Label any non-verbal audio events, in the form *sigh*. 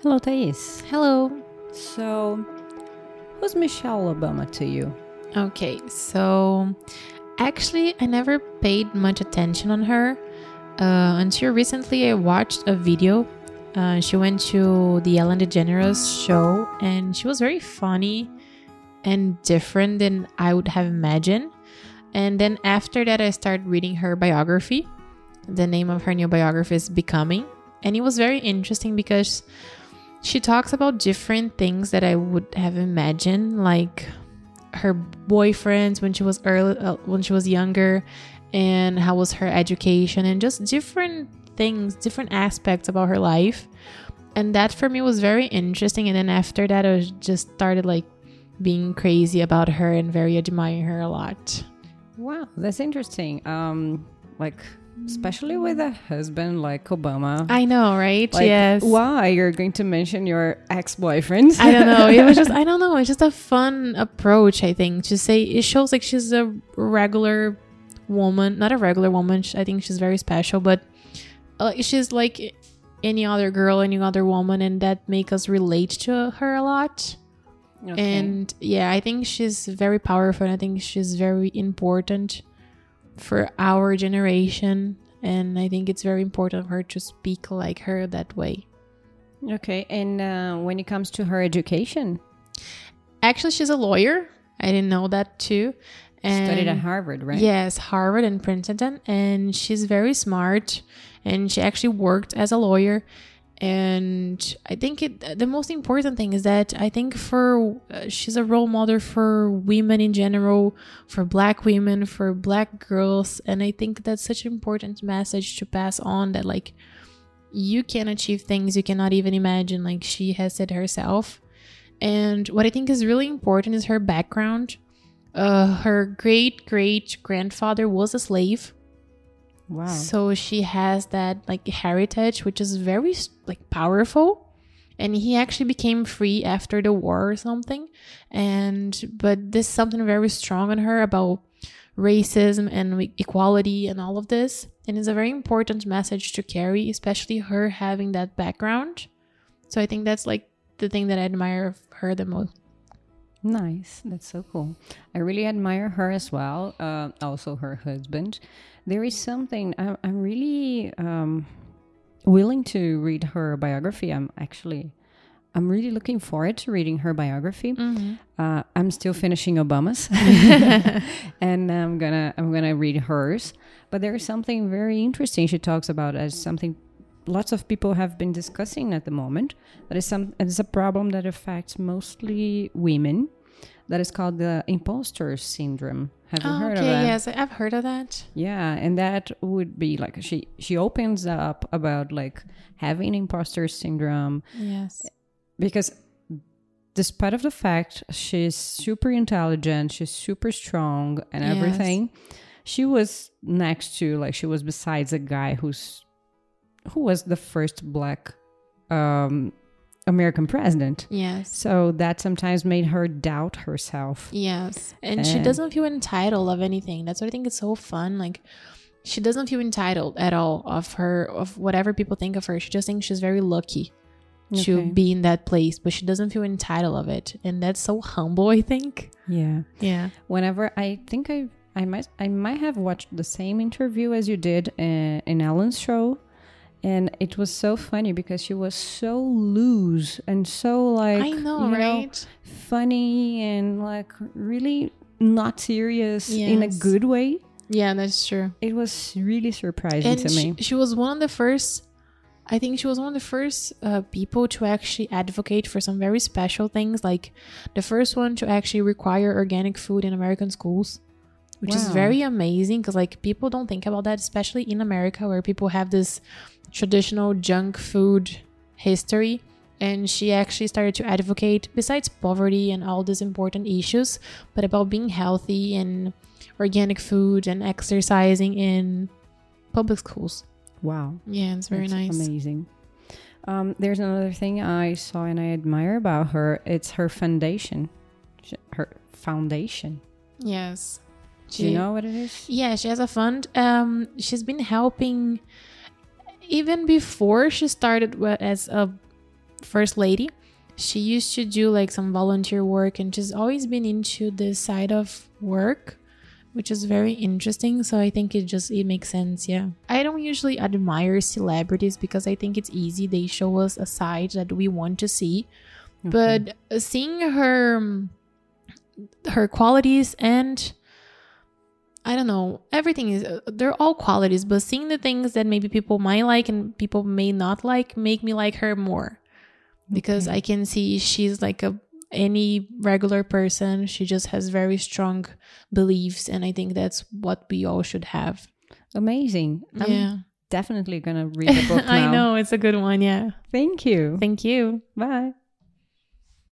Hello, Thais. Hello. So, who's Michelle Obama to you? Okay, so actually, I never paid much attention on her uh, until recently. I watched a video. Uh, she went to the Ellen DeGeneres show, and she was very funny and different than I would have imagined. And then after that, I started reading her biography. The name of her new biography is Becoming, and it was very interesting because she talks about different things that I would have imagined, like her boyfriends when she was early, uh, when she was younger, and how was her education, and just different things, different aspects about her life. And that for me was very interesting. And then after that, I just started like being crazy about her and very admiring her a lot. Wow, that's interesting. Um, like especially with a husband like Obama. I know, right? Like, yes. Why you're going to mention your ex-boyfriends? I don't know. It was just I *laughs* don't know. It's just a fun approach. I think to say it shows like she's a regular woman, not a regular woman. I think she's very special, but uh, she's like any other girl, any other woman, and that make us relate to her a lot. Okay. And yeah, I think she's very powerful. And I think she's very important for our generation. And I think it's very important for her to speak like her that way. okay, and uh, when it comes to her education, Actually, she's a lawyer. I didn't know that too. And studied at Harvard, right? Yes, Harvard and Princeton. And she's very smart. And she actually worked as a lawyer. And I think it, the most important thing is that I think for uh, she's a role model for women in general, for black women, for black girls. And I think that's such an important message to pass on that, like, you can achieve things you cannot even imagine, like she has said herself. And what I think is really important is her background. Uh, her great great grandfather was a slave, Wow. so she has that like heritage, which is very like powerful. And he actually became free after the war or something. And but there's something very strong in her about racism and equality and all of this. And it's a very important message to carry, especially her having that background. So I think that's like the thing that I admire of her the most. Nice. That's so cool. I really admire her as well. Uh, also, her husband. There is something I'm, I'm really um, willing to read her biography. I'm actually, I'm really looking forward to reading her biography. Uh, I'm still finishing Obama's, *laughs* *laughs* and I'm gonna I'm gonna read hers. But there is something very interesting she talks about as something lots of people have been discussing at the moment. That is some it's a problem that affects mostly women. That is called the imposter syndrome. Have you Oh, heard okay, of that? Okay, yes, I've heard of that. Yeah, and that would be like she she opens up about like having imposter syndrome Yes. because despite of the fact she's super intelligent, she's super strong and Yes. everything, she was next to like she was besides a guy who's who was the first black um American president. Yes. So that sometimes made her doubt herself. Yes. And she doesn't feel entitled of anything. That's what I think is so fun. Like she doesn't feel entitled at all of her of whatever people think of her. She just thinks she's very lucky to be in that place, but she doesn't feel entitled of it. And that's so humble, I think. Yeah. Yeah. whenever I think I I might I might have watched the same interview as you did uh, in Ellen's show, and it was so funny because she was so loose and so like I know, right? funny and like really not serious in a good way. Yeah, that's true. It was really surprising and to she, me. she was one of the first i think she was one of the first uh, people to actually advocate for some very special things like the first one to actually require organic food in american schools which is very amazing because like people don't think about that especially in america where people have this traditional junk food history and she actually started to advocate besides poverty and all these important issues but about being healthy and organic food and exercising in public schools Wow. yeah, it's very That's nice. Amazing. Um, there's another thing I saw and I admire about her. It's her foundation. Her foundation. Yes. Do you know what it is? Yeah, she has a fund. Um, she's been helping even before she started as a first lady. She used to do like some volunteer work and she's always been into this side of work which is very interesting so i think it just it makes sense yeah i don't usually admire celebrities because i think it's easy they show us a side that we want to see Okay. but seeing her her qualities and i don't know everything is uh, they're all qualities but seeing the things that maybe people might like and people may not like make me like her more because Okay. i can see she's like a any regular person she just has very strong beliefs and i think that's what we all should have amazing. I'm yeah definitely gonna read the book *laughs* now. i know it's a good one yeah Thank you. thank you Bye.